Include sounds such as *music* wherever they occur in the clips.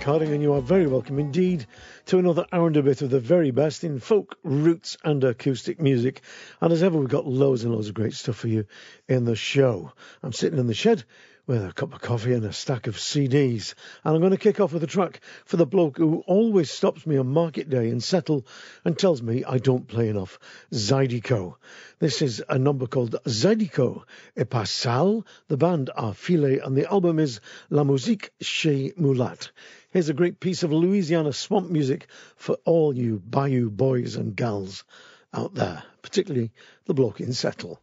Mike Harding, and you are very welcome indeed to another hour and a bit of the very best in folk, roots, and acoustic music. And as ever, we've got loads and loads of great stuff for you in the show. I'm sitting in the shed with a cup of coffee and a stack of CDs. And I'm going to kick off with a track for the bloke who always stops me on market day in Settle and tells me I don't play enough. Zydeco. This is a number called Zydeco et Pas Sale. The band are Filé and the album is La Musique chez Mulat. Here's a great piece of Louisiana swamp music for all you bayou boys and gals out there, particularly the bloke in Settle.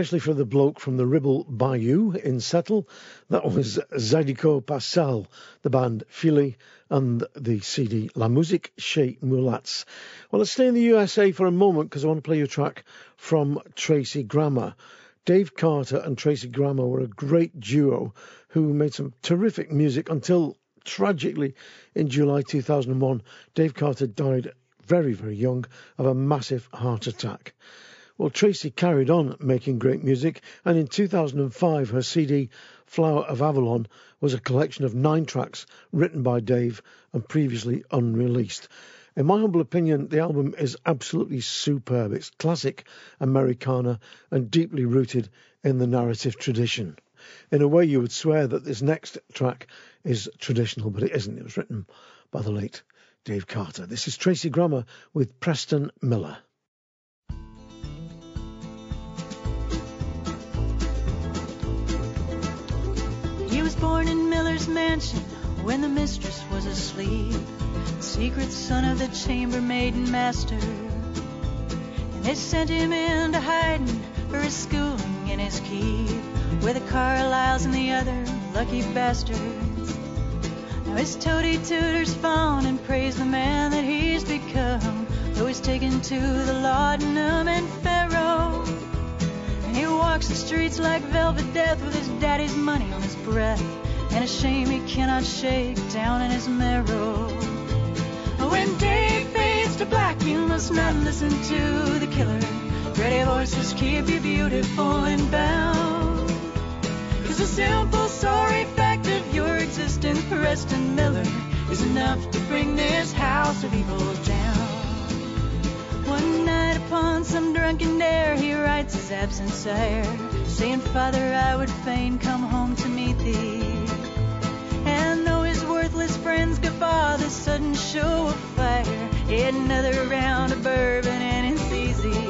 Especially for the bloke from the Ribble Bayou in Settle. That was Zydeco Pas Sale, the band Filé, and the CD La Musique chez Mulate's. Well, let's stay in the USA for a moment because I want to play you a track from Tracy Grammer. Dave Carter and Tracy Grammer were a great duo who made some terrific music until tragically in July 2001, Dave Carter died very, very young of a massive heart attack. Well, Tracy carried on making great music, and in 2005, her CD Flower of Avalon was a collection of nine tracks written by Dave and previously unreleased. In my humble opinion, the album is absolutely superb. It's classic Americana and deeply rooted in the narrative tradition. In a way, you would swear that this next track is traditional, but it isn't. It was written by the late Dave Carter. This is Tracy Grammer with Preston Miller. Mansion when the mistress was asleep, secret son of the chambermaid and master. And they sent him into hiding for his schooling and his keep, with the Carlyles and the other lucky bastards. Now his toady tutors fawn and praise the man that he's become, though he's taken to the laudanum and faro. And he walks the streets like velvet death with his daddy's money on his breath and a shame he cannot shake down in his marrow. When day fades to black, you must not listen to the killer. Ready voices keep you beautiful and bound. Cause the simple, sorry fact of your existence, Preston Miller, is enough to bring this house of evil down. One night upon some drunken dare, he writes his absent sire, saying, Father, I would fain come home to meet. And though his worthless friends guffaw this sudden show of fire, hit another round of bourbon and it's easy.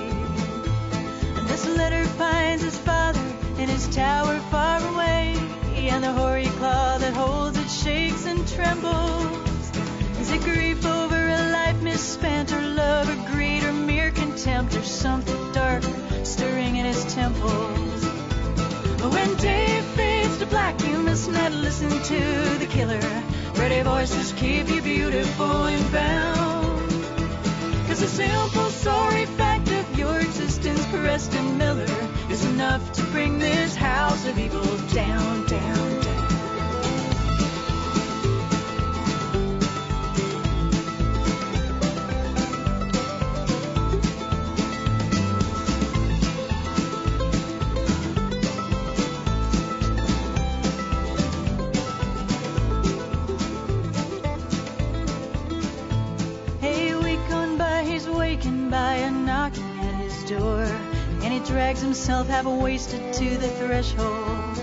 And this letter finds his father in his tower far away, and the hoary claw that holds it shakes and trembles. Is it grief over a life misspent, or love, or greed, or mere contempt, or something darker stirring in his temples? When day fades to black, you must not listen to the killer. Ready voices keep you beautiful and bound. Cause the simple, sorry fact of your existence, Preston Miller, is enough to bring this house of evil down, himself half wasted to the threshold.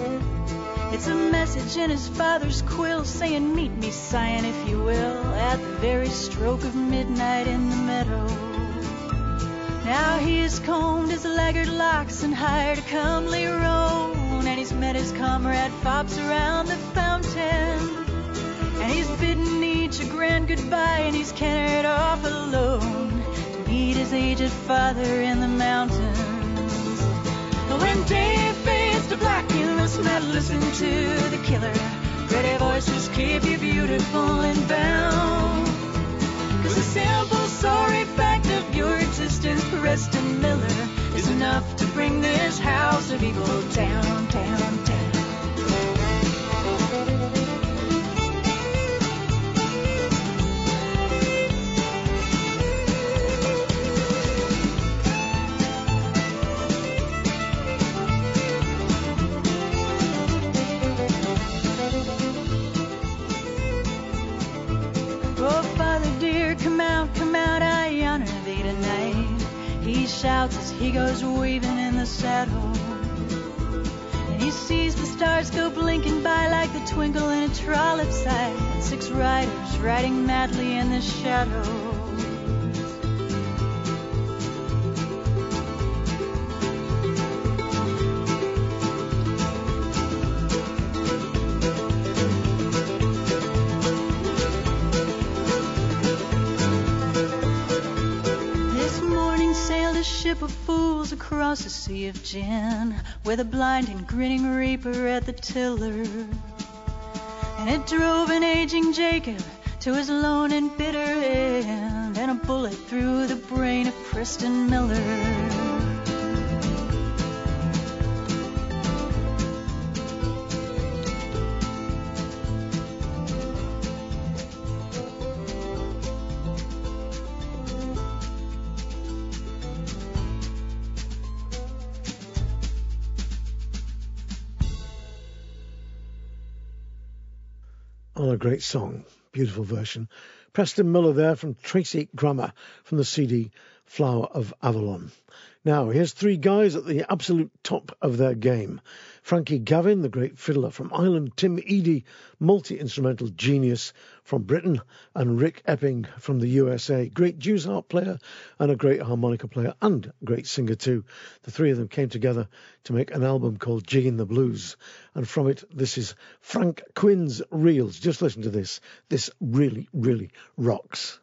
It's a message in his father's quill saying, Meet me, scion, if you will, at the very stroke of midnight in the meadow. Now he has combed his laggard locks and hired a comely roan, and he's met his comrade fops around the fountain. And he's bidden each a grand goodbye, and he's carried off alone to meet his aged father in the mountains. Day to black, you must not listen to the killer. Pretty voices keep you beautiful and bound. Cause the simple, sorry fact of your existence, Preston Miller, is enough to bring this house of evil down, down, down. Goes weaving in the saddle. And he sees the stars go blinking by like the twinkle in a trollop's eye. Six riders riding madly in the shadows. Across a sea of gin, with a blind and grinning reaper at the tiller. And it drove an aging Jacob to his lone and bitter end, and a bullet through the brain of Preston Miller. On a great song. Beautiful version. Preston Miller there from Tracy Grammer from the CD Flower of Avalon. Now, here's three guys at the absolute top of their game. Frankie Gavin, the great fiddler from Ireland, Tim Edey, multi-instrumental genius from Britain, and Rick Epping from the USA, great Jews harp player and a great harmonica player and great singer too. The three of them came together to make an album called Jigging the Blues, and from it, this is Frank Quinn's Reels. Just listen to this. This really, really rocks.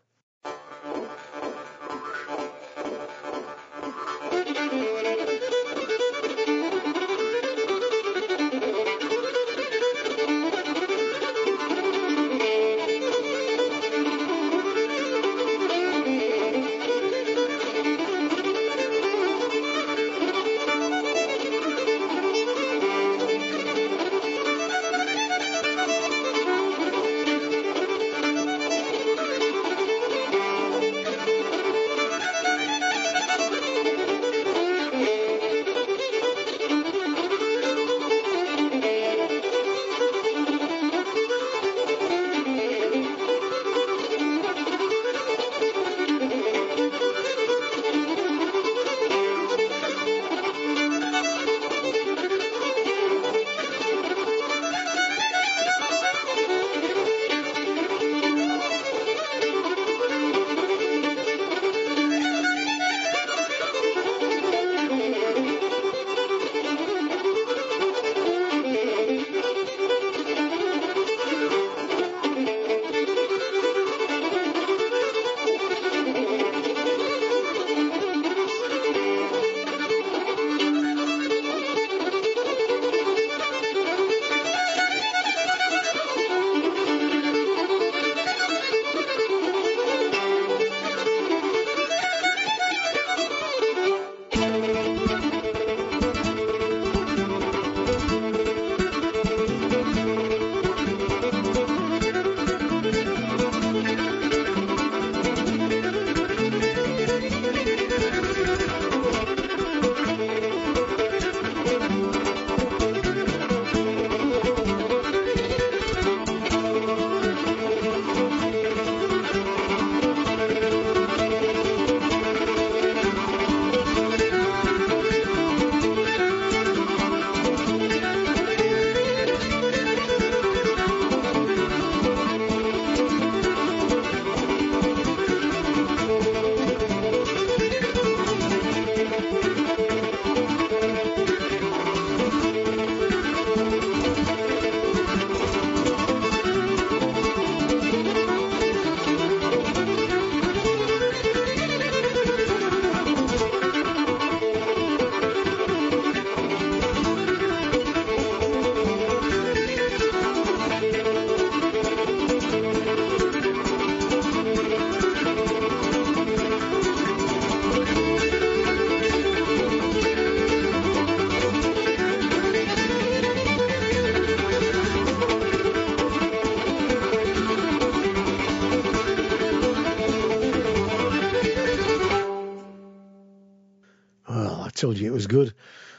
Was good.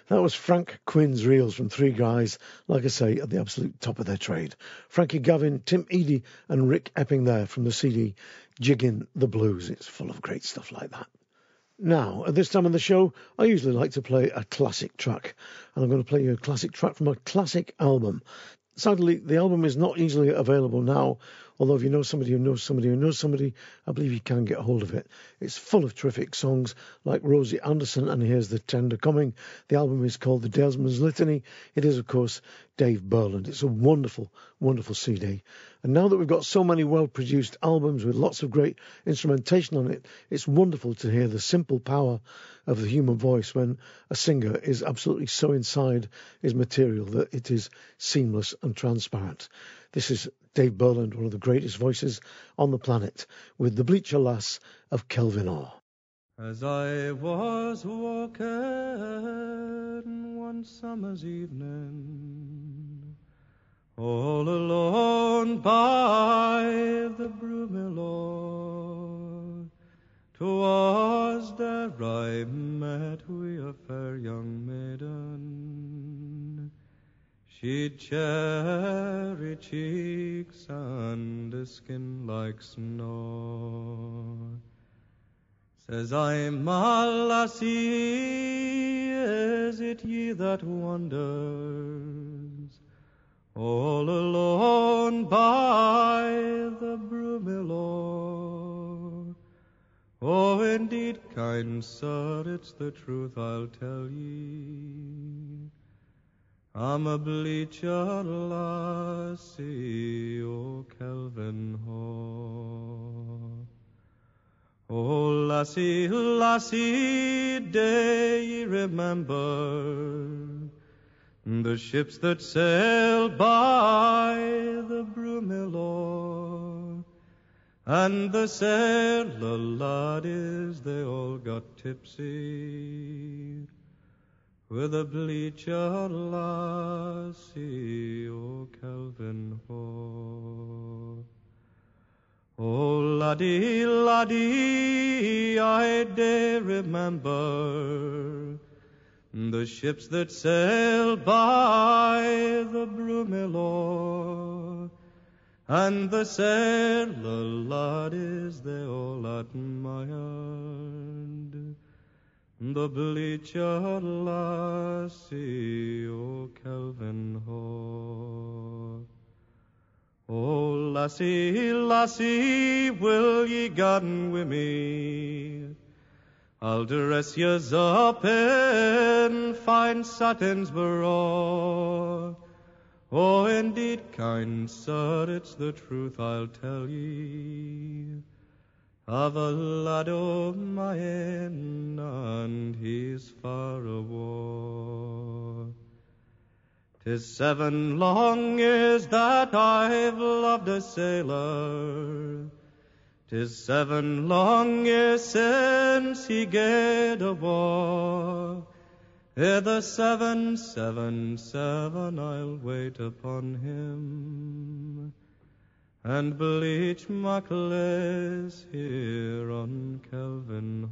That was Frank Quinn's reels from three guys, like I say, at the absolute top of their trade. Frankie Gavin, Tim Edey, and Rick Epping there from the CD Jigging the Blues. It's full of great stuff like that. Now, at this time of the show, I usually like to play a classic track, and I'm going to play you a classic track from a classic album. Sadly, the album is not easily available now, Although if you know somebody who knows somebody who knows somebody, I believe you can get hold of it. It's full of terrific songs like Rosie Anderson and Here's the Tender Coming. The album is called The Dalesman's Litany. It is, of course, Dave Burland. It's a wonderful, wonderful CD. And now that we've got so many well produced albums with lots of great instrumentation on it, it's wonderful to hear the simple power of the human voice when a singer is absolutely so inside his material that it is seamless and transparent. This is Dave Burland, one of the greatest voices on the planet, with the Bleacher Lass of Kelvinhaugh. As I was walking one summer's evening, all alone by the Broomielaw, twas there I met with a fair young maiden She'd cherry cheeks and a skin like snow. Says I, my lassie, is it ye that wanders all alone by the Broomielaw? Oh, indeed, kind sir, it's the truth I'll tell ye. I'm a bleacher lassie, O Kelvinhaugh. Oh, lassie, lassie, day ye remember the ships that sailed by the Broomielaw, and the sailor laddies, they all got tipsy with a bleacher lassie, O Kelvinhaugh. Oh, laddie, laddie, I dare remember the ships that sailed by the Broomielaw, and the sailor laddies they all admired. The bleacher lassie, O Kelvinhaugh. O oh, lassie, lassie, will ye garden wi' me? I'll dress yous up in fine satins bra. Oh, indeed, kind sir, it's the truth I'll tell ye. I've a lad o' mine, and he's far awa'. Tis seven long years that I've loved a sailor. Tis seven long years since he gaed awa'. I' the seven, seven, seven I'll wait upon him and bleach my claes here on Kelvinhaugh.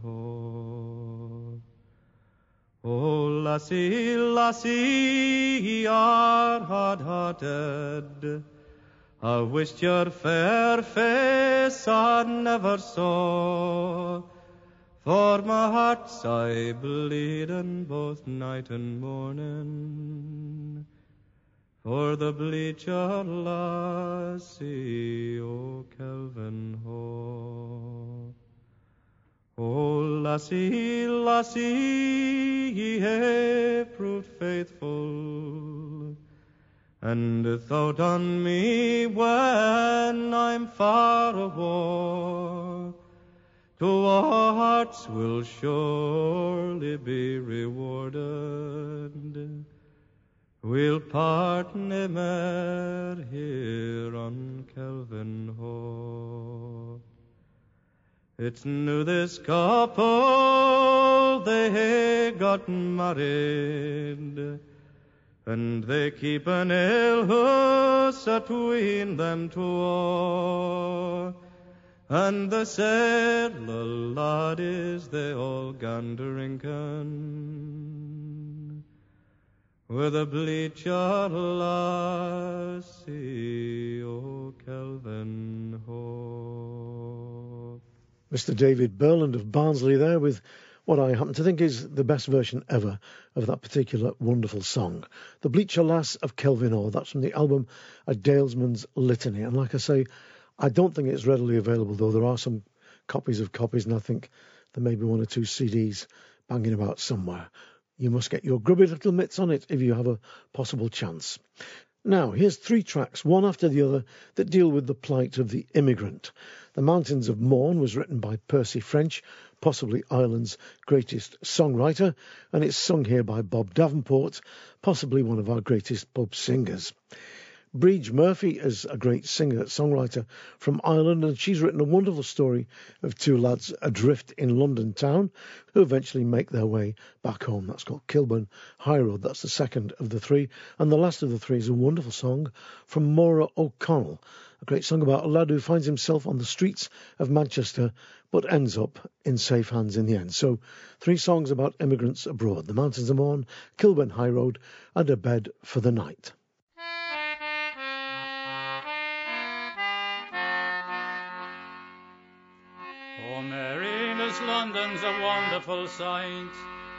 Oh, lassie, lassie, ye are hard-hearted. I wished your fair face I never saw. For my heart's I bleedin' both night and morning. For the bleacher lassie, O Kelvinhaugh. Oh, lassie, lassie, ye have proved faithful, and thought on me when I'm far awa'. To our hearts will surely be rewarded. We'll part mair here on Kelvinhaugh. It's new this couple, they got married, and they keep an ale house atween them twa. And the sailor laddies, they all gone drinking with a bleacher lassie, O Kelvinhaugh. Mr. David Burland of Barnsley there with what I happen to think is the best version ever of that particular wonderful song. The Bleacher Lass of Kelvinhaugh. That's from the album A Dalesman's Litany. And like I say, I don't think it's readily available, though. There are some copies of copies, and I think there may be one or two CDs banging about somewhere. You must get your grubby little mitts on it if you have a possible chance. Now, here's three tracks, one after the other, that deal with the plight of the immigrant. The Mountains of Mourne was written by Percy French, possibly Ireland's greatest songwriter, and it's sung here by Bob Davenport, possibly one of our greatest pub singers. Briege Murphy is a great singer songwriter from Ireland, and she's written a wonderful story of two lads adrift in London town who eventually make their way back home. That's called Kilburn High Road. That's the second of the three. And the last of the three is a wonderful song from Maura O'Connell, a great song about a lad who finds himself on the streets of Manchester but ends up in safe hands in the end. So, three songs about immigrants abroad The Mountains of Mourne, Kilburn High Road, and A Bed for the Night. Oh, Mary, this London's a wonderful sight,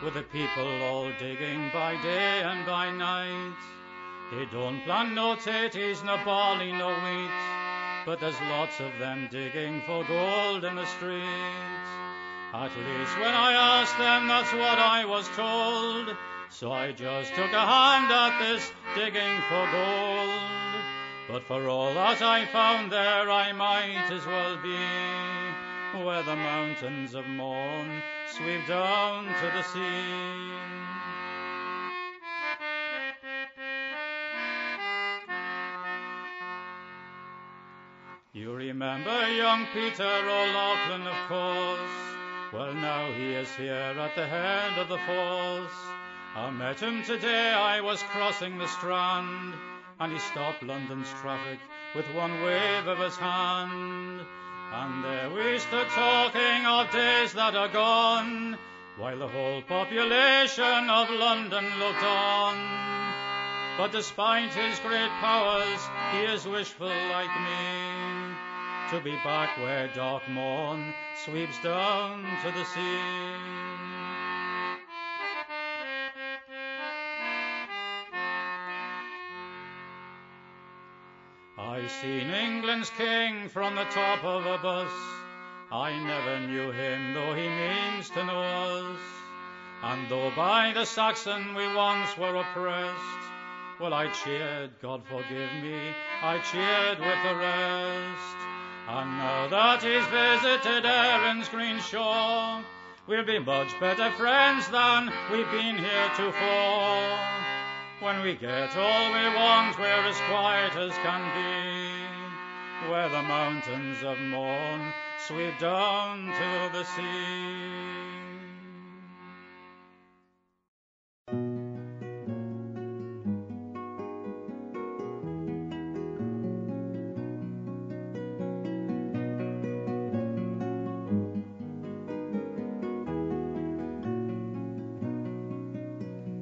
with the people all digging by day and by night. They don't plant no tatties, no barley, no wheat, but there's lots of them digging for gold in the streets. At least when I asked them, that's what I was told. So I just took a hand at this digging for gold. But for all that I found there, I might as well be where the mountains of Mourne sweep down to the sea. You remember young Peter O'Loughlin, of course. Well, now he is here at the head of the force. I met him today, I was crossing the Strand, and he stopped London's traffic with one wave of his hand. And there we stood talking of days that are gone, while the whole population of London looked on. But despite his great powers, he is wishful like me to be back where dark Mourne sweeps down to the sea. I seen England's king from the top of a bus. I never knew him, though he means to know us. And though by the Saxon we once were oppressed, well, I cheered, God forgive me, I cheered with the rest. And now that he's visited Erin's green shore, we'll be much better friends than we've been heretofore. When we get all we want, we're as quiet as can be, where the mountains of Mourne sweep down to the sea.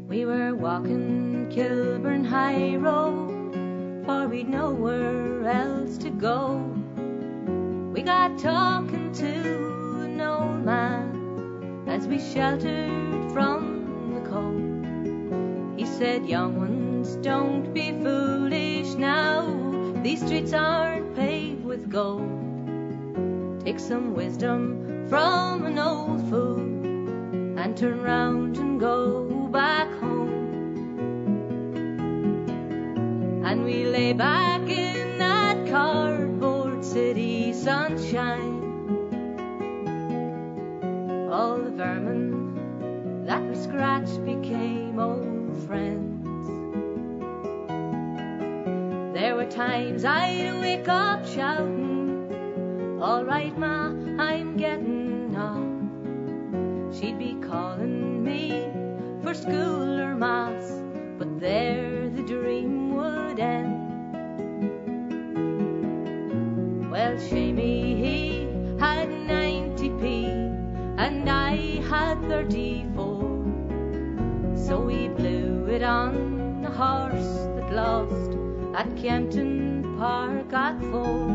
We were walking Kilburn High Road, for we'd nowhere else to go. We got talking to an old man as we sheltered from the cold. He said, Young ones, don't be foolish now. These streets aren't paved with gold. Take some wisdom from an old fool and turn round and go back home. Back in that cardboard city sunshine. All the vermin that we scratched became old friends. There were times I'd wake up shouting, All right, Ma, I'm getting on. She'd be calling me for school or mass, but there the dream would end. Well, Shamey, he had 90p, and I had 34. So we blew it on a horse that lost at Kempton Park at four.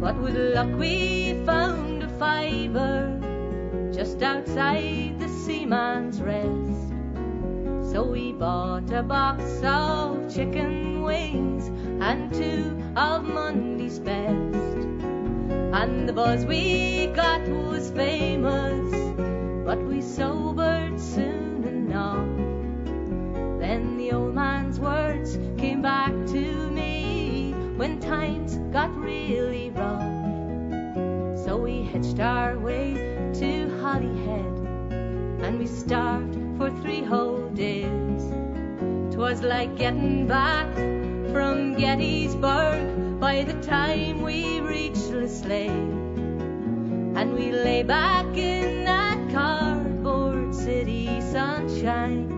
But with luck, we found a fiver just outside the Seaman's Rest. So we bought a box of chicken wings and two of Monday's best. And the buzz we got was famous, but we sobered soon enough. Then the old man's words came back to me when times got really rough. So we hitched our way to Holyhead and we starved for three whole days. Twas like getting back from Gettysburg by the time we reached Lisleigh. And we lay back in that cardboard city sunshine.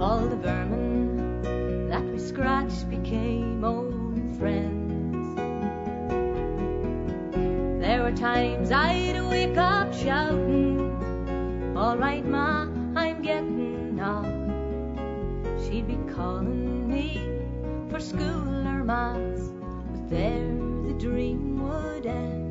All the vermin that we scratched became old friends. There were times I'd wake up shouting all right, Ma, I'm getting off. She'd be calling me for school or mass, but there the dream would end.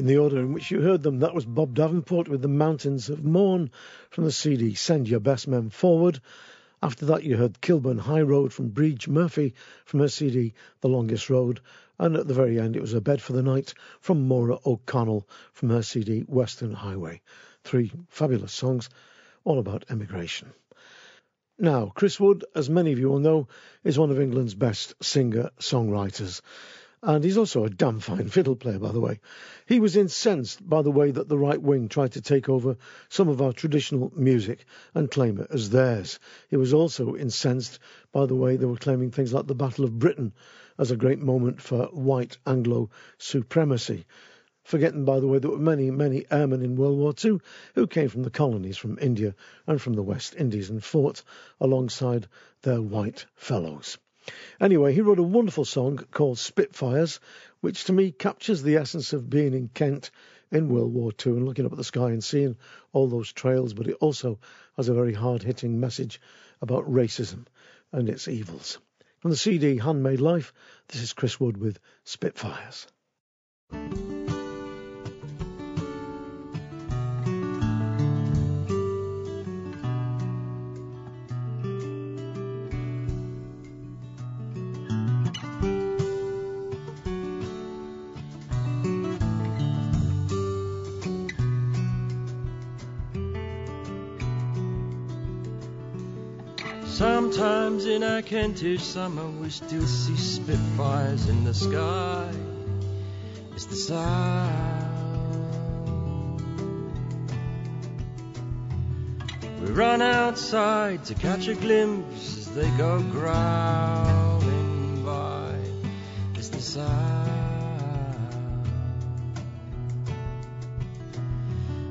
In the order in which you heard them, that was Bob Davenport with The Mountains of Mourne from the CD Send Your Best Men Forward. After that, you heard Kilburn High Road from Briege Murphy from her CD The Longest Road. And at the very end, it was A Bed for the Night from Maura O'Connell from her CD Western Highway. Three fabulous songs, all about emigration. Now, Chris Wood, as many of you will know, is one of England's best singer songwriters and he's also a damn fine fiddle player, by the way. He was incensed by the way that the right wing tried to take over some of our traditional music and claim it as theirs. He was also incensed by the way they were claiming things like the Battle of Britain as a great moment for white Anglo supremacy. Forgetting, by the way, there were many, many airmen in World War II who came from the colonies, from India and from the West Indies, and fought alongside their white fellows. Anyway, he wrote a wonderful song called Spitfires, which to me captures the essence of being in Kent in World War II and looking up at the sky and seeing all those trails, but it also has a very hard hitting message about racism and its evils. From the CD Handmade Life, this is Chris Wood with Spitfires. a Kentish summer, we still see Spitfires in the sky. It's the sound. We run outside to catch a glimpse as they go growling by. It's the sound.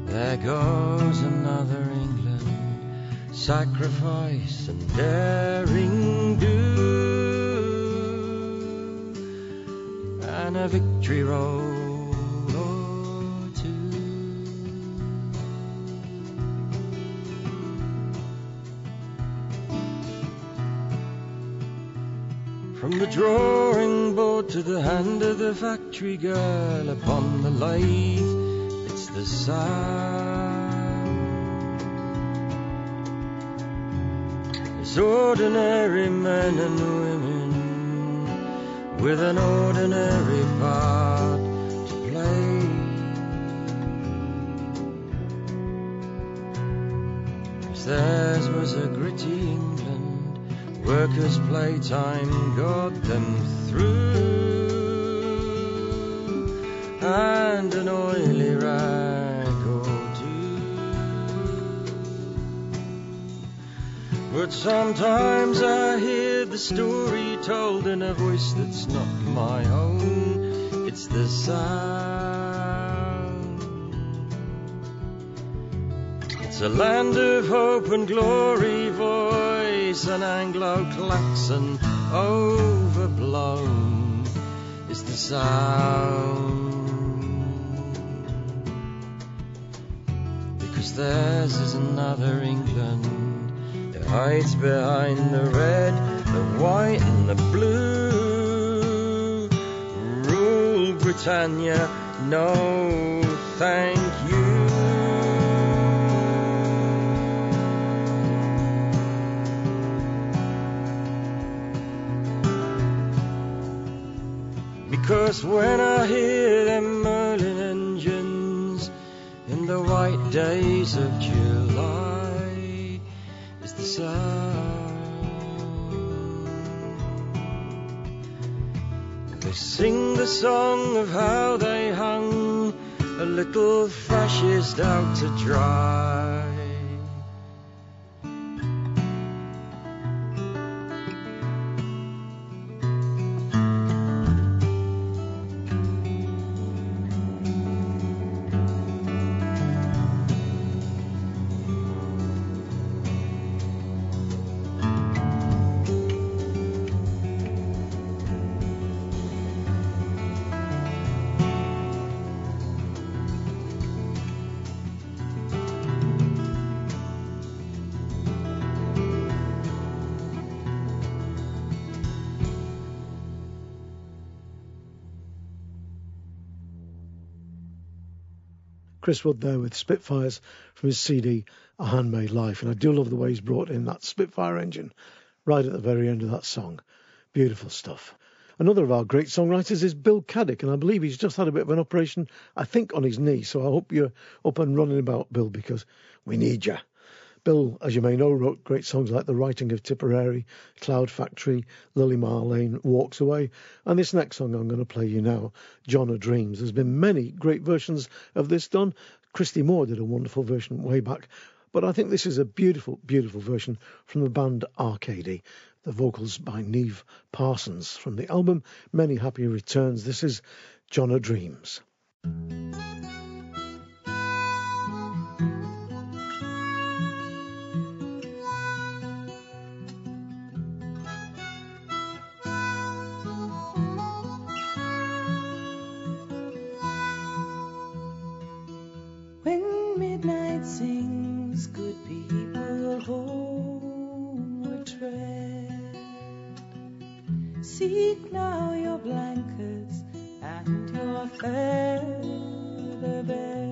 There goes another English sacrifice and daring do, and a victory roll or two. From the drawing board to the hand of the factory girl upon the lathe, it's the sound. There's ordinary men and women with an ordinary part to play. If theirs was a gritty England, workers' playtime got them through, and an oily But sometimes I hear the story told in a voice that's not my own. It's the sound. It's a land of hope and glory, voice and Anglo klaxon overblown. It's the sound. Because theirs is another England hides behind the red, the white, and the blue. Rule Britannia, no, thank you. Because when I hear them Merlin engines in the white days of sing the song of how they hung a little fascist out to dry. Chris Wood there with Spitfires from his CD A Handmade Life. And I do love the way he's brought in that Spitfire engine right at the very end of that song. Beautiful stuff. Another of our great songwriters is Bill Caddick, and I believe he's just had a bit of an operation, I think, on his knee. So I hope you're up and running about, Bill, because we need you. Bill, as you may know, wrote great songs like The Writing of Tipperary, Cloud Factory, Lily Marlene, Walks Away, and this next song I'm going to play you now, John o' Dreams. There's been many great versions of this done. Christy Moore did a wonderful version way back, but I think this is a beautiful, beautiful version from the band Arcady. The vocals by Niamh Parsons from the album Many Happy Returns. This is John o' Dreams. Sings, good people homeward tread. Seek now your blankets and your feather bed.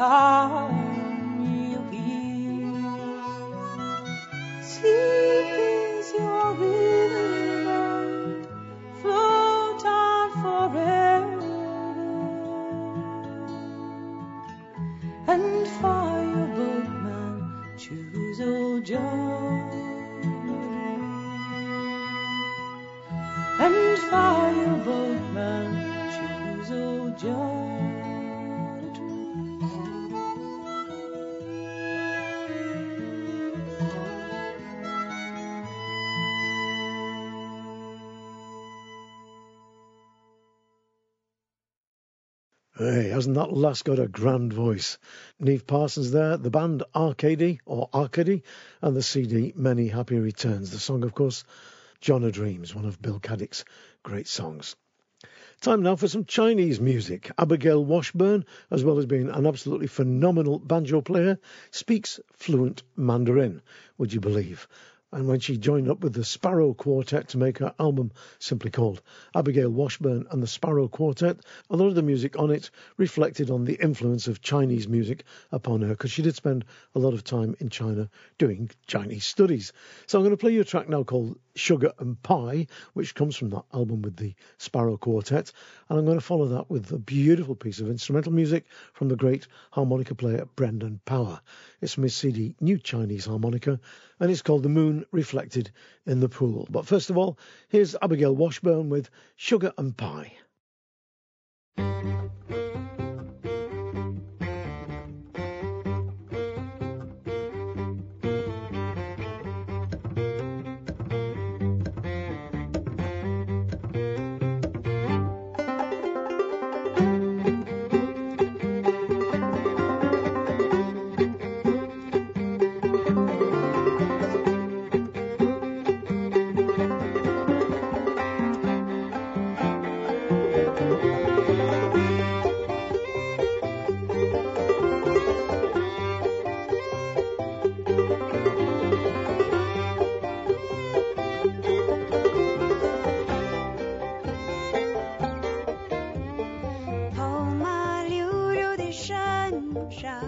Cannot hasn't that lass got a grand voice? Niamh Parsons there, the band Arcady or Arcady, and the CD Many Happy Returns. The song, of course, John o' Dreams, one of Bill Caddick's great songs. Time now for some Chinese music. Abigail Washburn, as well as being an absolutely phenomenal banjo player, speaks fluent Mandarin, would you believe? And when she joined up with the Sparrow Quartet to make her album simply called Abigail Washburn and the Sparrow Quartet, a lot of the music on it reflected on the influence of Chinese music upon her because she did spend a lot of time in China doing Chinese studies. So I'm going to play you a track now called Sugar and Pie, which comes from that album with the Sparrow Quartet. And I'm going to follow that with a beautiful piece of instrumental music from the great harmonica player Brendan Power. It's from his CD New Chinese Harmonica, and it's called The Moon Reflected in the Pool. But first of all, here's Abigail Washburn with Sugar and Pie. 上，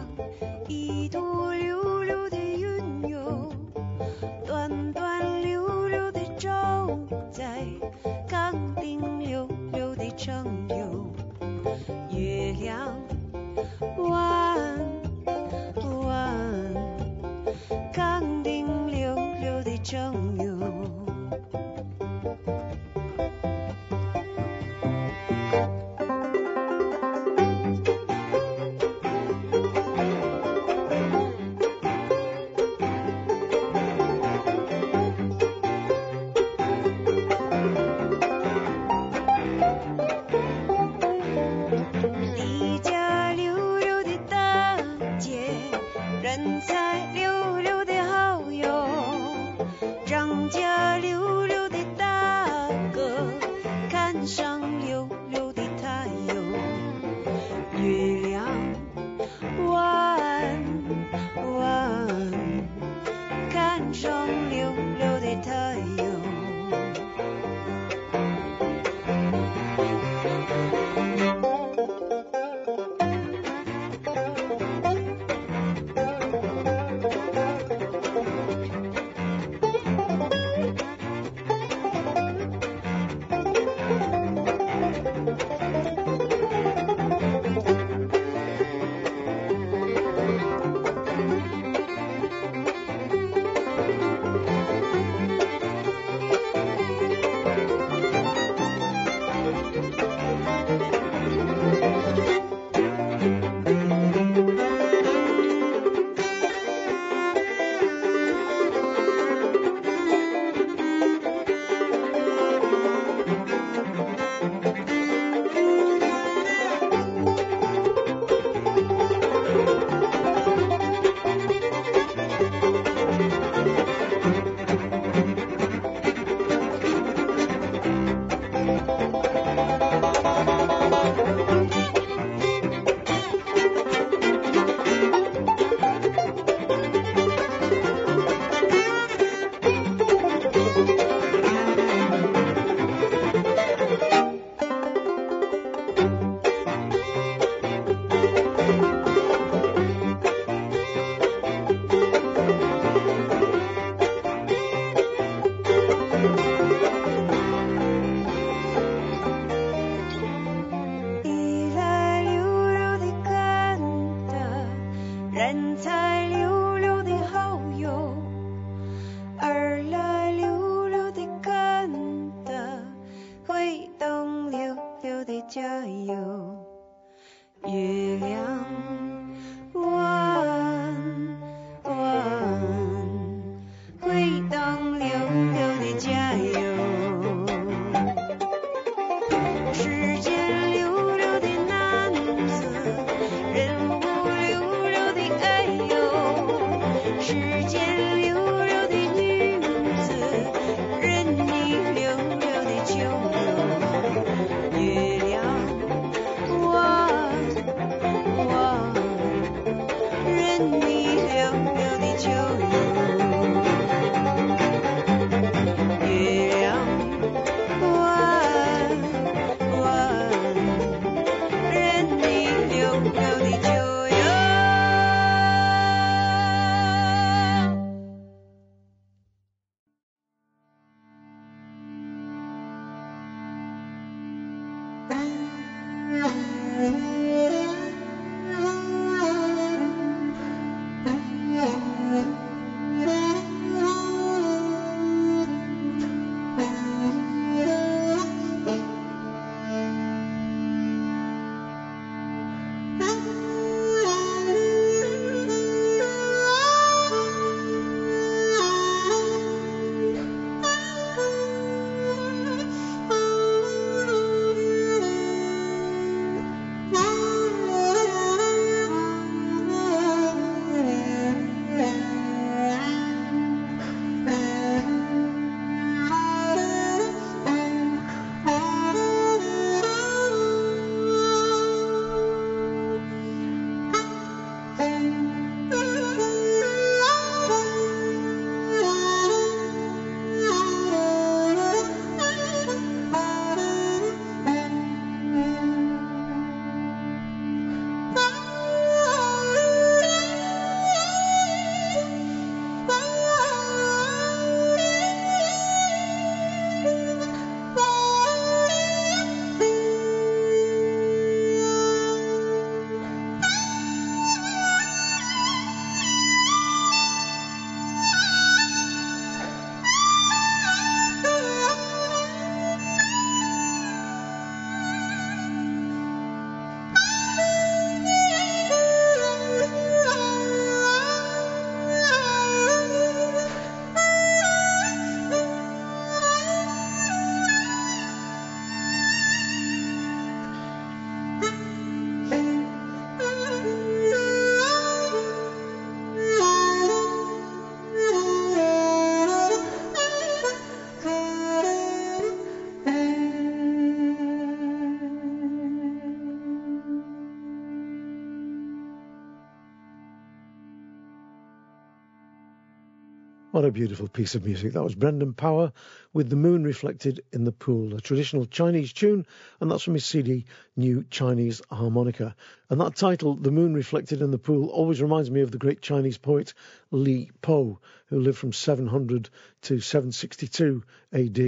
What a beautiful piece of music. That was Brendan Power with The Moon Reflected in the Pool, a traditional Chinese tune, and that's from his CD New Chinese Harmonica. And that title, The Moon Reflected in the Pool, always reminds me of the great Chinese poet Li Po, who lived from 700 to 762 AD,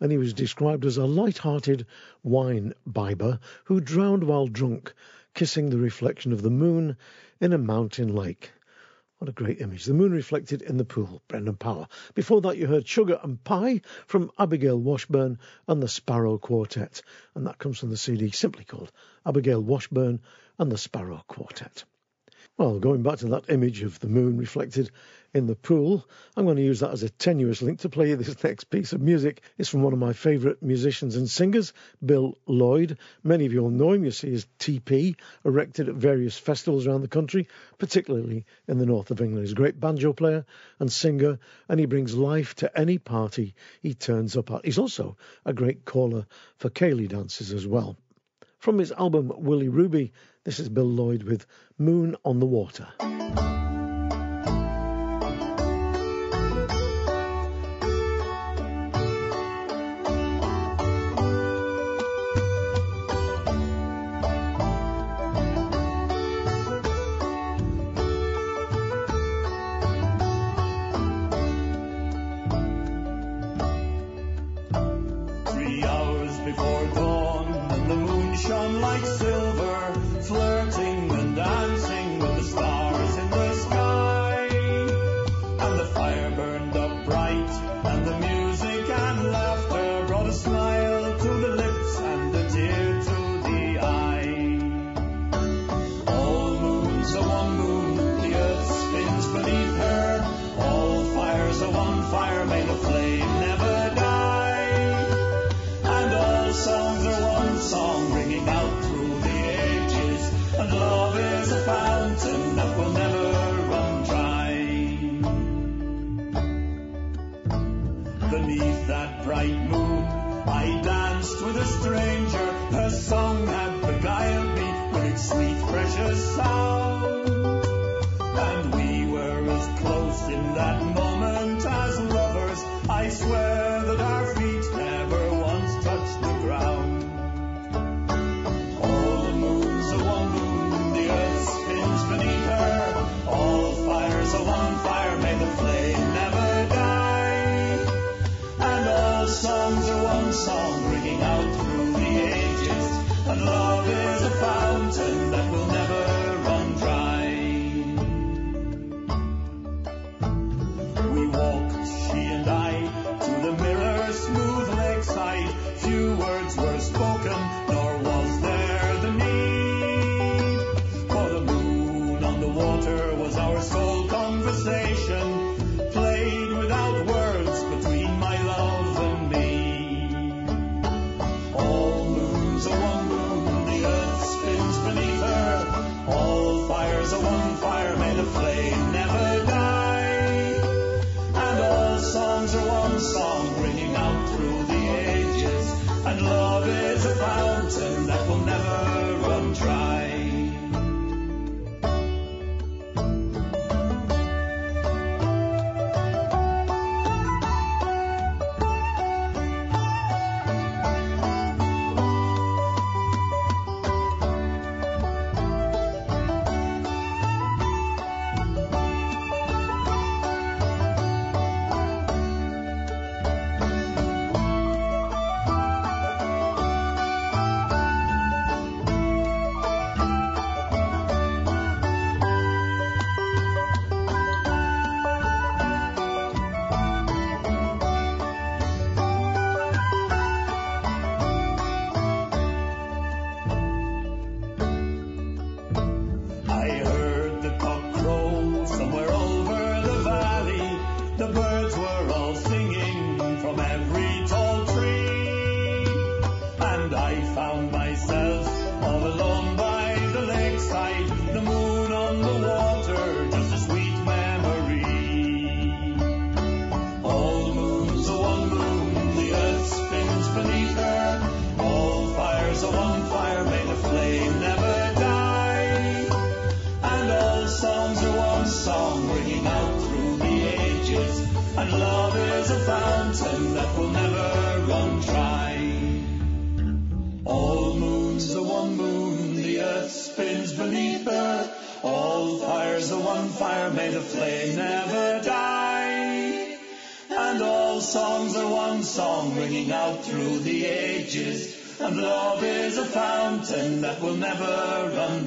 and he was described as a light-hearted wine bibber who drowned while drunk, kissing the reflection of the moon in a mountain lake. What a great image. The moon reflected in the pool, Brendan Power. Before that, you heard Sugar and Pie from Abigail Washburn and the Sparrow Quartet. And that comes from the CD simply called Abigail Washburn and the Sparrow Quartet. Well, going back to that image of the moon reflected in the pool, I'm going to use that as a tenuous link to play this *laughs* next piece of music. It's from one of my favourite musicians and singers, Bill Lloyd. Many of you will know him. You see his TP erected at various festivals around the country, particularly in the north of England. He's a great banjo player and singer, and he brings life to any party he turns up at. He's also a great caller for ceilidh dances as well. From his album Willie Ruby, this is Bill Lloyd with Moon on the Water. Three hours before dawn.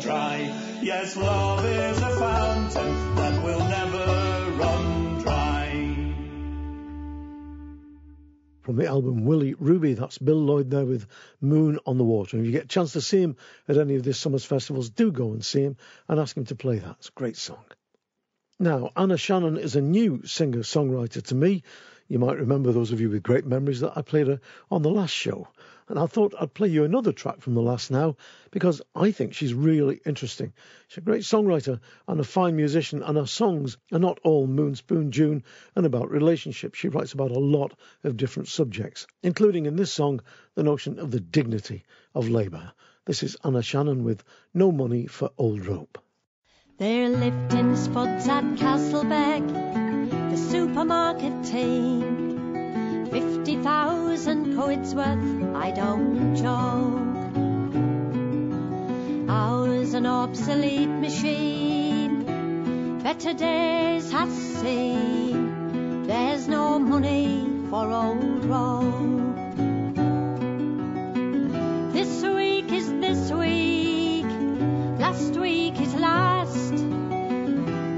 Dry. Yes, love is a fountain that will never run dry. From the album Willie Ruby, that's Bill Lloyd there with Moon on the Water. And if you get a chance to see him at any of this summer's festivals, do go and see him and ask him to play that. It's a great song. Now, Anna Shannon is a new singer songwriter to me. You might remember those of you with great memories that I played her on the last show. And I thought I'd play you another track from the last now because I think she's really interesting. She's a great songwriter and a fine musician, and her songs are not all Moon Spoon June and about relationships. She writes about a lot of different subjects, including in this song the notion of the dignity of labour. This is Anna Shannon with No Money for Old Rope. They're lifting spuds at Castlebeck the supermarket team. Fifty thousand quid's worth, I don't joke. Ours an obsolete machine, better days has seen. There's no money for old rope. This week is this week, last week is last.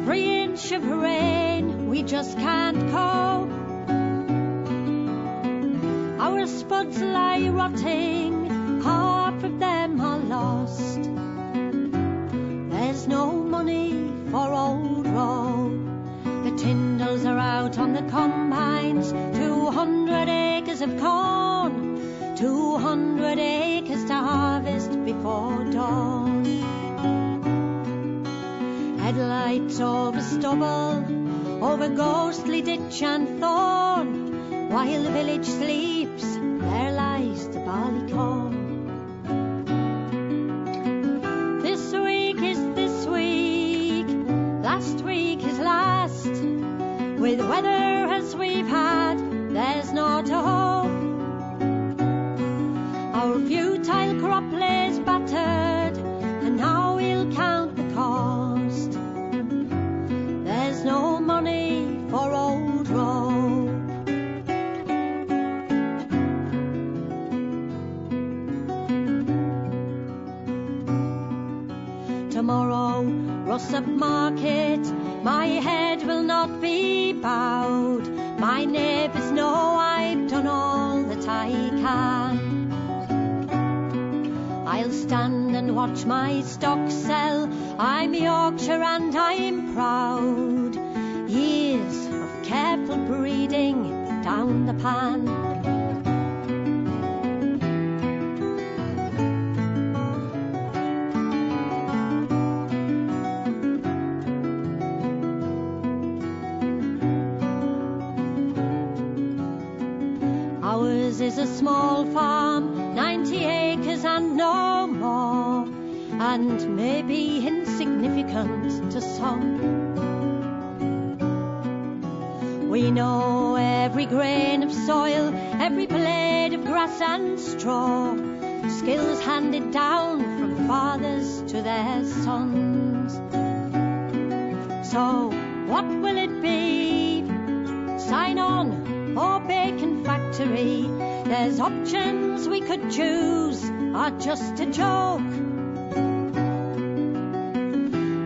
Three inch of rain we just can't cope. Our spuds lie rotting, half of them are lost. There's no money for old rope. The Tyndalls are out on the combines, 200 acres of corn, 200 acres to harvest before dawn. Headlights over stubble over ghostly ditch and thorn. While the village sleeps, This week is this week, last week is last. With weather as we've had, there's not a Rossop Market, my head will not be bowed. My neighbours know I've done all that I can. I'll stand and watch my stock sell. I'm Yorkshire and I'm proud. Years of careful breeding down the pan. Is a small farm, 90 acres and no more, and maybe insignificant to some. We know every grain of soil, every blade of grass and straw, skills handed down from fathers to their sons. So, what will it be? Sign on or bacon factory? There's options we could choose, are just a joke.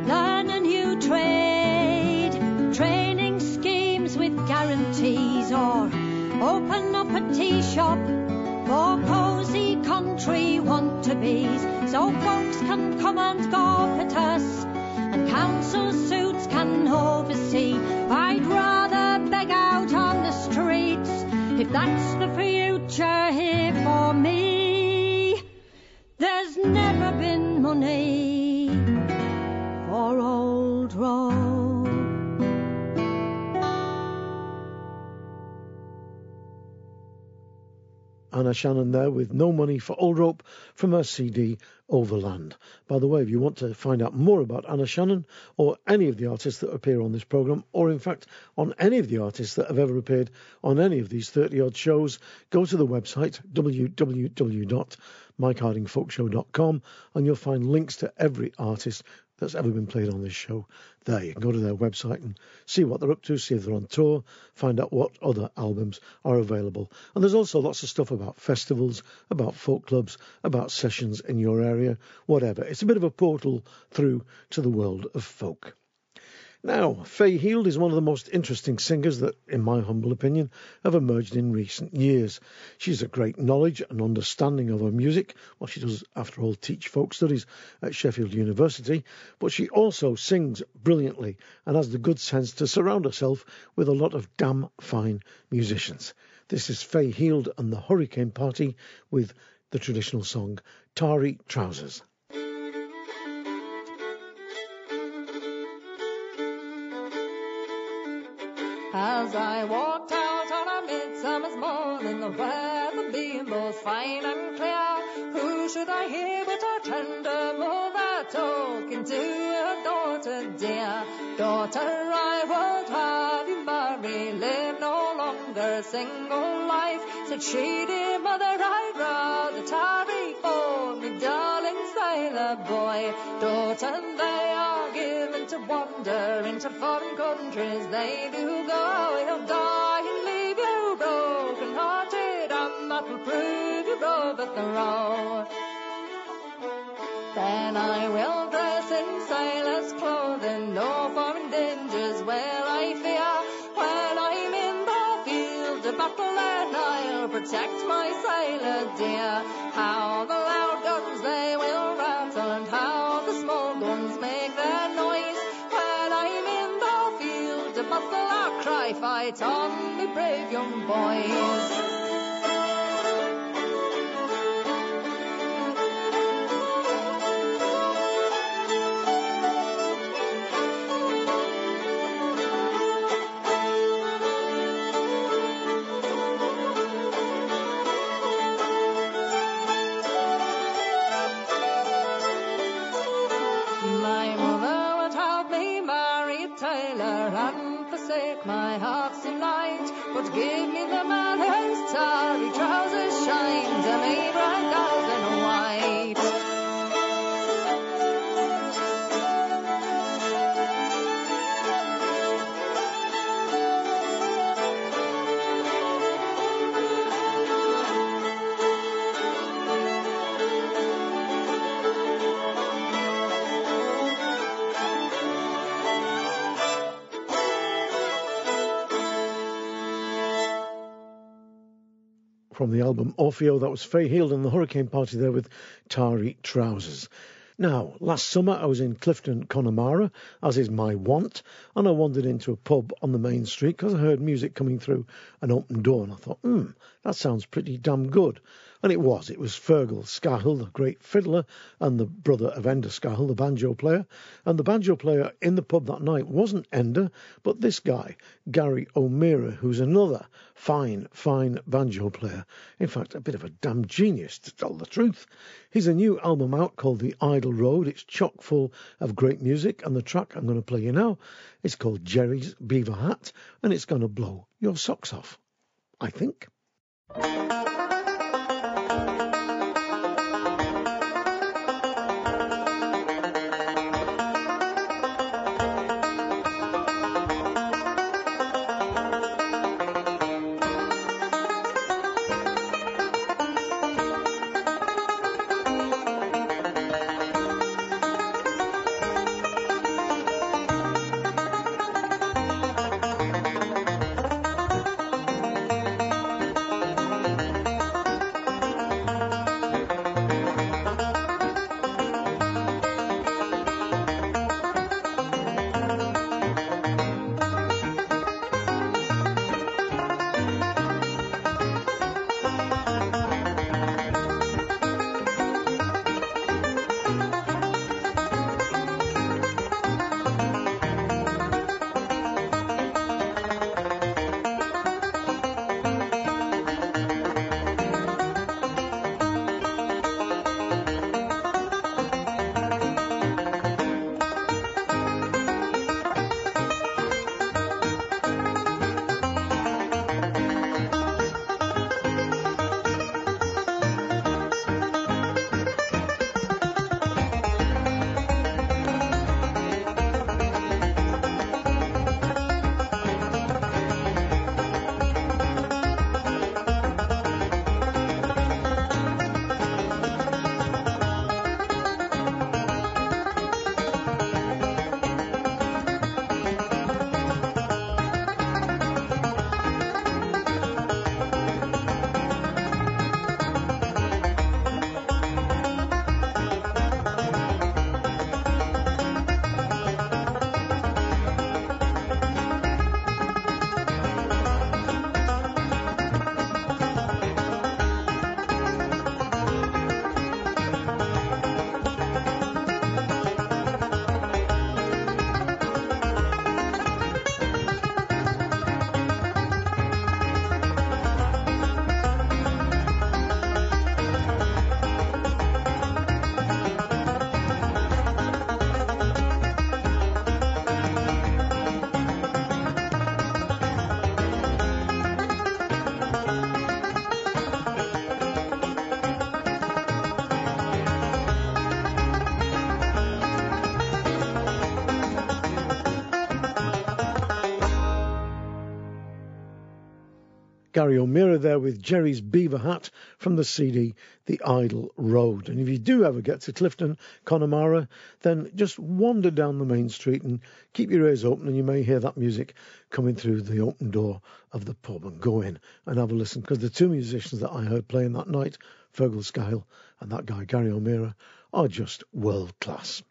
Learn a new trade, training schemes with guarantees, or open up a tea shop for cozy country want-to-bees, so folks can come and golf at us, and council suits can oversee. I'd rather beg out on the streets if that's the future here for me. There's never been money for old road. Anna Shannon there with No Money for Old Rope from her CD Overland. By the way, if you want to find out more about Anna Shannon or any of the artists that appear on this program, or in fact on any of the artists that have ever appeared on any of these 30 odd shows, go to the website www.mikehardingfolkshow.com and you'll find links to every artist that's ever been played on this show there. You can go to their website and see what they're up to, see if they're on tour, find out what other albums are available. And there's also lots of stuff about festivals, about folk clubs, about sessions in your area, whatever. It's a bit of a portal through to the world of folk. Now, Fay Hield is one of the most interesting singers that, in my humble opinion, have emerged in recent years. She's a great knowledge and understanding of her music. Well, she does, after all, teach folk studies at Sheffield University, but she also sings brilliantly and has the good sense to surround herself with a lot of damn fine musicians. This is Fay Hield and the Hurricane Party with the traditional song Tarry Trousers. As I walked out on a midsummer's morning, the weather being both fine and clear, who should I hear but a tender mother talking to her daughter dear? Daughter, I would have you marry, live no longer single life. Dear mother, I'd rather tarry for me darling sailor boy. Daughter, they are given to wander into foreign countries, they do go. He'll die and leave you broken hearted, and that will prove you Robert the Row. Then I will dress in sailor's clothing, no foreign dangers will I fear. Battle, then I'll protect my sailor dear. How the loud guns they will rattle, and how the small guns make their noise. When I'm in the field of battle, I'll cry, fight on, me brave young boys. Give me the man whose tarry trousers shine to me bright dazzling from the album Orfeo. That was Fay Hield and the Hurricane Party there with Tarry Trousers. Now, last summer I was in Clifton, Connemara, as is my wont, and I wandered into a pub on the main street because I heard music coming through an open door, and I thought, hmm, that sounds pretty damn good. And it was. It was Fergal Scahill, the great fiddler, and the brother of Enda Scahill, the banjo player. And the banjo player in the pub that night wasn't Ender, but this guy, Garry O'Meara, who's another fine, fine banjo player. In fact, a bit of a damn genius, to tell the truth. He's a new album out called The Idle Road. It's chock full of great music, and the track I'm going to play you now is called Jerry's Beaver Hat, and it's going to blow your socks off. I think. Garry O'Meara there with Jerry's Beaver Hat from the CD The Idle Road. And if you do ever get to Clifton, Connemara, then just wander down the main street and keep your ears open and you may hear that music coming through the open door of the pub and go in and have a listen because the two musicians that I heard playing that night, Fergal Scahill and that guy Garry O'Meara, are just world class.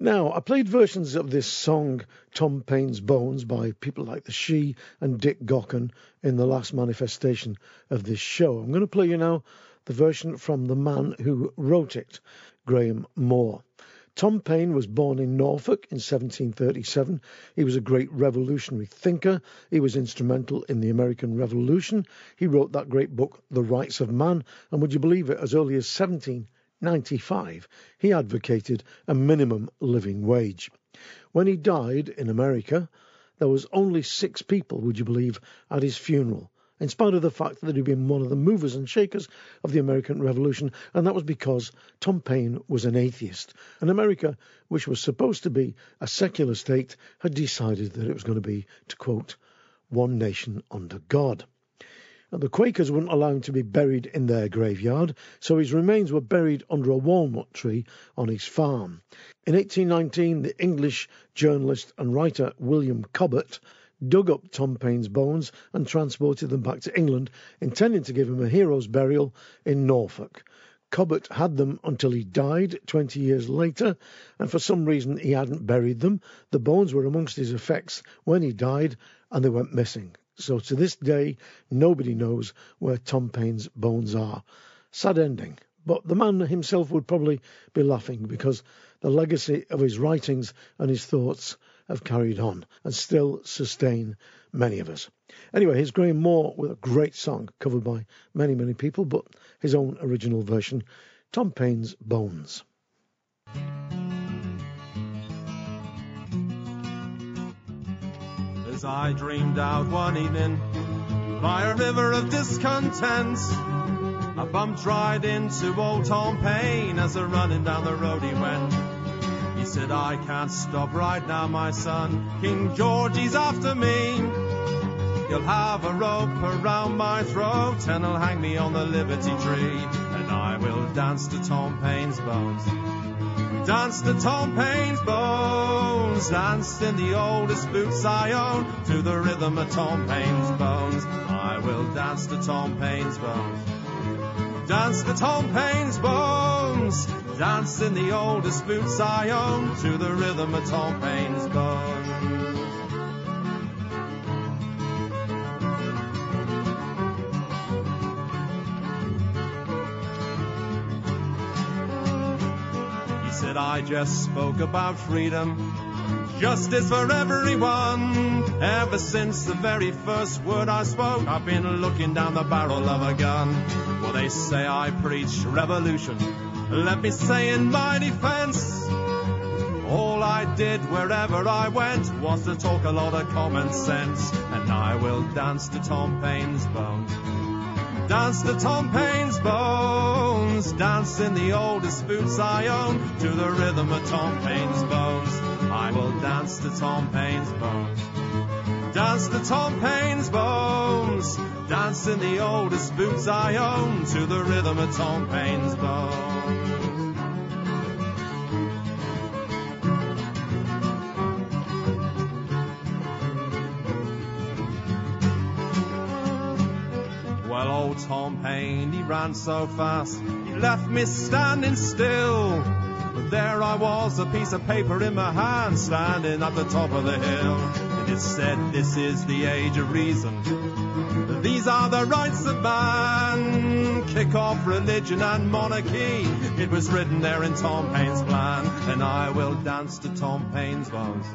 Now, I played versions of this song, Tom Paine's Bones, by people like the Shee and Dick Gaughan in the last manifestation of this show. I'm going to play you now the version from the man who wrote it, Graham Moore. Tom Paine was born in Norfolk in 1737. He was a great revolutionary thinker. He was instrumental in the American Revolution. He wrote that great book, The Rights of Man, and would you believe it, as early as 17 95, he advocated a minimum living wage. When he died in America, there was only six people, would you believe, at his funeral, in spite of the fact that he'd been one of the movers and shakers of the American Revolution, and that was because Tom Paine was an atheist. And America, which was supposed to be a secular state, had decided that it was going to be, to quote, one nation under God. The Quakers wouldn't allow him to be buried in their graveyard, so his remains were buried under a walnut tree on his farm. In 1819, the English journalist and writer William Cobbett dug up Tom Paine's bones and transported them back to England, intending to give him a hero's burial in Norfolk. Cobbett had them until he died 20 years later, and for some reason he hadn't buried them. The bones were amongst his effects when he died, and they went missing. So to this day, nobody knows where Tom Paine's bones are. Sad ending. But the man himself would probably be laughing because the legacy of his writings and his thoughts have carried on and still sustain many of us. Anyway, here's Graham Moore with a great song covered by many, many people, but his own original version Tom Paine's Bones. As I dreamed out one evening by a river of discontent. I bumped right into old Tom Paine as a running down the road he went. He said, I can't stop right now, my son. King George, after me. He'll have a rope around my throat and he'll hang me on the Liberty Tree. And I will dance to Tom Paine's bones. Dance to Tom Paine's bones. Dance in the oldest boots I own to the rhythm of Tom Paine's bones. I will dance to Tom Paine's bones. Dance to Tom Paine's bones. Dance in the oldest boots I own to the rhythm of Tom Paine's bones. Said I just spoke about freedom, justice for everyone. Ever since the very first word I spoke, I've been looking down the barrel of a gun. Well, they say I preach revolution. Let me say in my defense, all I did wherever I went was to talk a lot of common sense, and I will dance to Tom Paine's bones. Dance to Tom Paine's bones. Dance in the oldest boots I own to the rhythm of Tom Paine's bones. I will dance to Tom Paine's bones. Dance to Tom Paine's bones. Dance in the oldest boots I own to the rhythm of Tom Paine's bones. Old Tom Paine, he ran so fast, he left me standing still. But there I was, a piece of paper in my hand, standing at the top of the hill. And it said, This is the age of reason. These are the rights of man. Kick off religion and monarchy. It was written there in Tom Paine's plan. And I will dance to Tom Paine's bones.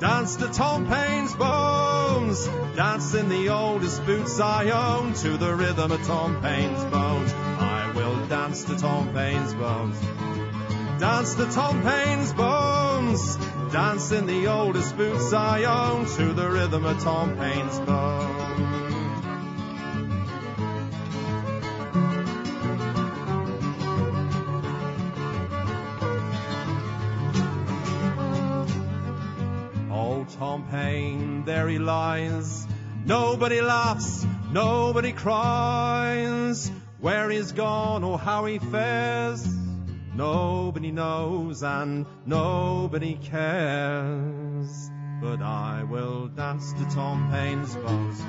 Dance to Tom Paine's bones. Dance in the oldest boots I own to the rhythm of Tom Paine's bones. I will dance to Tom Paine's bones. Dance to Tom Paine's bones. Dance in the oldest boots I own to the rhythm of Tom Paine's bones. Tom Paine, there he lies, Nobody laughs, nobody cries. Where he's gone or how he fares, nobody knows and nobody cares. But I will dance to Tom Paine's bones.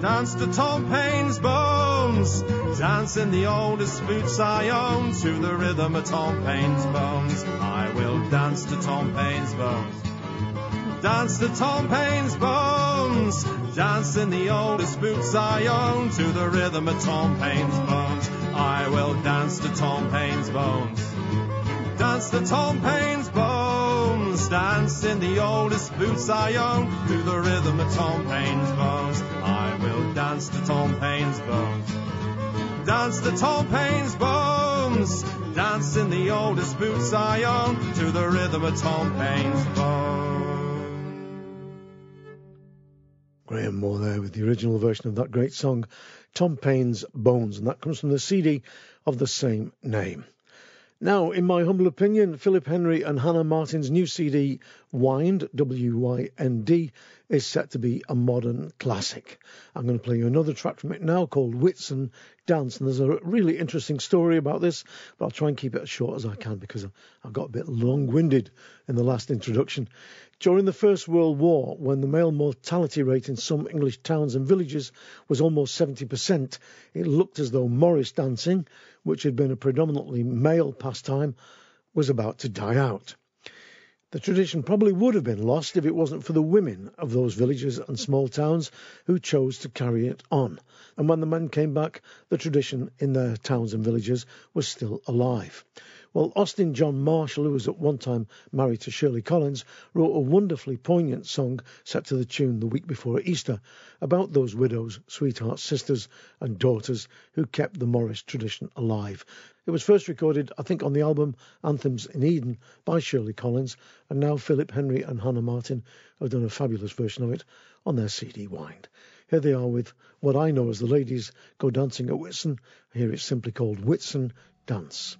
Dance to Tom Paine's bones. Dance in the oldest boots I own to the rhythm of Tom Paine's bones. I will dance to Tom Paine's bones. Dance to Tom Paine's bones. Dance in the oldest boots I own to the rhythm of Tom Paine's bones. I will dance to Tom Paine's bones. Dance to Tom Paine's bones. Dance in the oldest boots I own to the rhythm of Tom Paine's bones. I will dance to Tom Paine's bones. Dance to Tom Paine's bones. Dance in the oldest boots I own to the rhythm of Tom Paine's bones. Graham Moore there with the original version of that great song, Tom Paine's Bones, and that comes from the CD of the same name. Now, in my humble opinion, Phillip Henry and Hannah Martin's new CD, Wynd, W Y N D, is set to be a modern classic. I'm going to play you another track from it now called Whitsun Dance, and there's a really interesting story about this, but I'll try and keep it as short as I can because I've got a bit long winded in the last introduction. During the First World War, when the male mortality rate in some English towns and villages was almost 70%, it looked as though Morris dancing, which had been a predominantly male pastime, was about to die out. The tradition probably would have been lost if it wasn't for the women of those villages and small towns who chose to carry it on. And when the men came back, the tradition in their towns and villages was still alive. Well, Austin John Marshall, who was at one time married to Shirley Collins, wrote a wonderfully poignant song set to the tune the week before Easter about those widows, sweethearts, sisters, and daughters who kept the Morris tradition alive. It was first recorded, I think, on the album Anthems in Eden by Shirley Collins, and now Phillip Henry and Hannah Martin have done a fabulous version of it on their CD Wynd. Here they are with what I know as the ladies go dancing at Whitsun. Here it's simply called Whitsun Dance.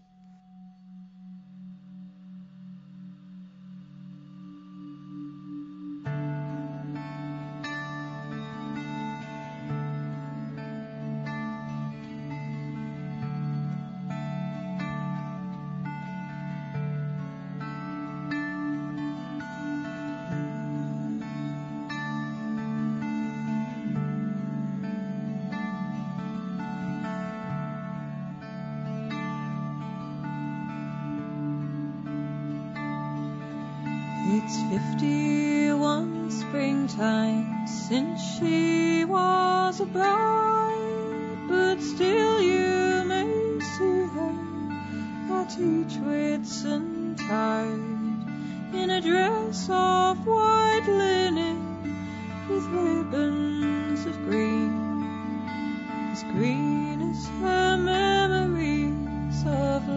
At each Whitsuntide in a dress of white linen with ribbons of green, as green as her memories of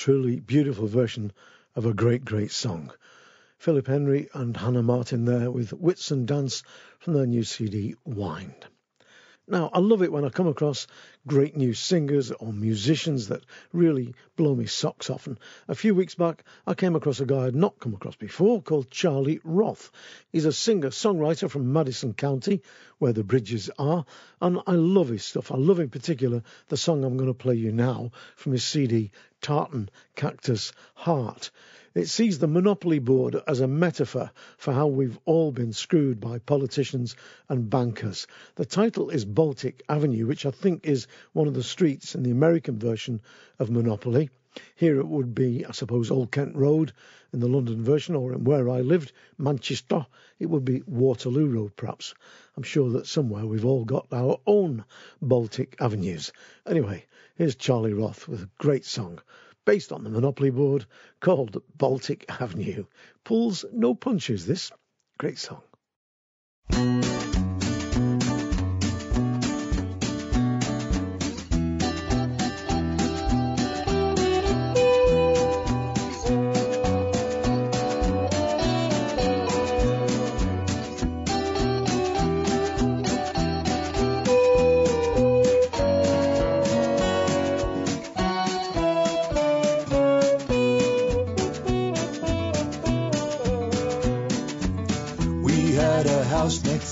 truly beautiful version of a great, great song. Phillip Henry and Hannah Martin there with Whitsun Dance from their new CD Wynd. Now, I love it when I come across great new singers or musicians that really blow me socks off. And a few weeks back, I came across a guy I'd not come across before called Charlie Roth. He's a singer songwriter from Madison County, where the bridges are, and I love his stuff. I love in particular the song I'm going to play you now from his CD Tartan Cactus Heart. It sees the Monopoly Board as a metaphor for how we've all been screwed by politicians and bankers. The title is Baltic Avenue, which I think is one of the streets in the American version of Monopoly. Here it would be, I suppose, Old Kent Road in the London version, or in where I lived, Manchester, it would be Waterloo Road, perhaps. I'm sure that somewhere we've all got our own Baltic avenues. Anyway, here's Charlie Roth with a great song based on the Monopoly board called Baltic Avenue. Pulls no punches, this. Great song.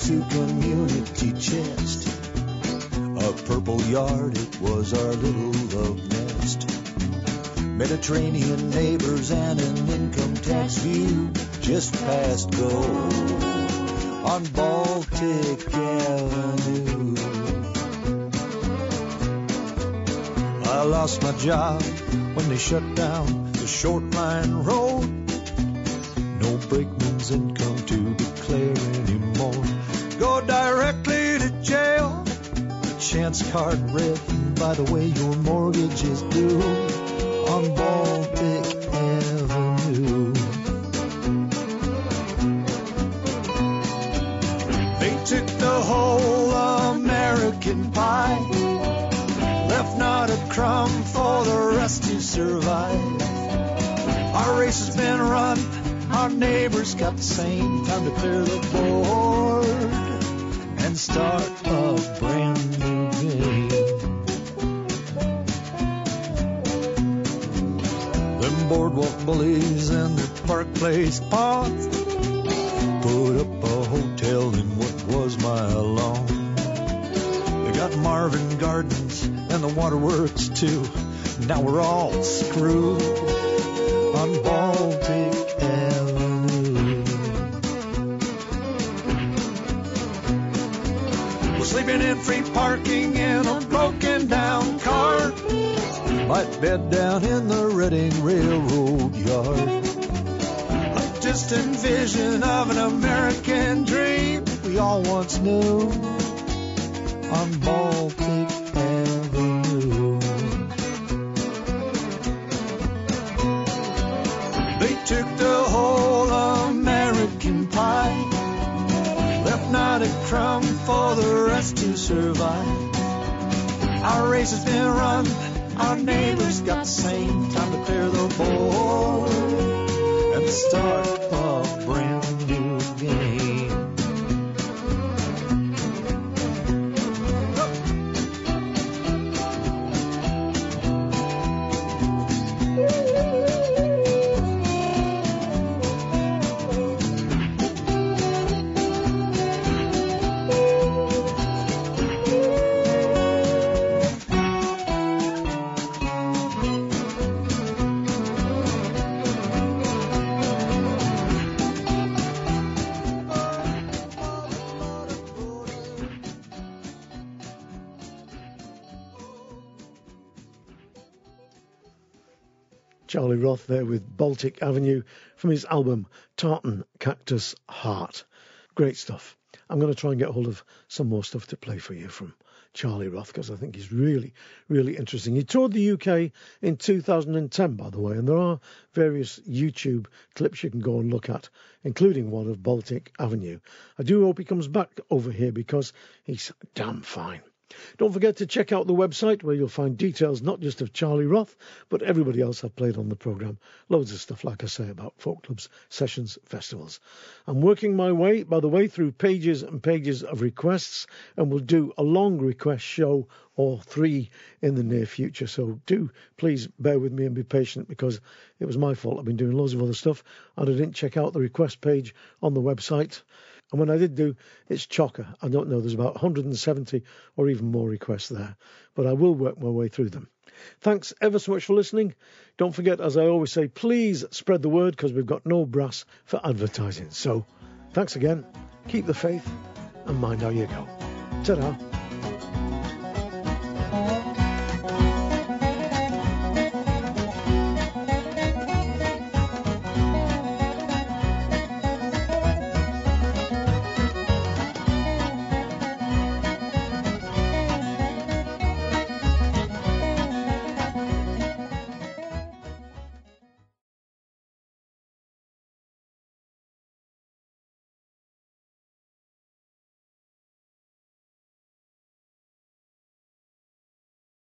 To Community Chest. A purple yard, it was our little love nest. Mediterranean neighbors and an income tax view just past go on Baltic Avenue. I lost my job when they shut down the short line road. No brakeman's income to declare A chance card read by the way your mortgage is due on Baltic Avenue. They took the whole American pie, left not a crumb for the rest to survive. Our race has been run, our neighbors got the same. Time to clear the board and start a brand bullies and their Park Place pawns put up a hotel in what was my lawn. They got Marvin Gardens and the waterworks too. Now we're all screwed on Baltic Avenue. We're sleeping in free parking in a broken down car. Might bed down in the Reading Railroad distant vision of an American dream we all once knew on Baltic Avenue. They took the whole American pie, left not a crumb for the rest to survive. Our race has been run, our neighbors got the same time to clear the board start a brand There with Baltic Avenue from his album Tartan Cactus Heart. Great stuff. I'm going to try and get hold of some more stuff to play for you from Charlie Roth because I think he's really, really interesting. He toured the UK in 2010, by the way, and there are various YouTube clips you can go and look at, including one of Baltic Avenue. I do hope he comes back over here because he's damn fine. Don't forget to check out the website where you'll find details not just of Charlie Roth, but everybody else I've played on the programme. Loads of stuff, like I say, about folk clubs, sessions, festivals. I'm working my way, by the way, through pages and pages of requests, and we'll do a long request show or three in the near future. So do please bear with me and be patient because it was my fault. I've been doing loads of other stuff and I didn't check out the request page on the website. And when I did do, it's chocker. I don't know, there's about 170 or even more requests there, but I will work my way through them. Thanks ever so much for listening. Don't forget, as I always say, please spread the word because we've got no brass for advertising. So thanks again, keep the faith, and mind how you go. Ta-da.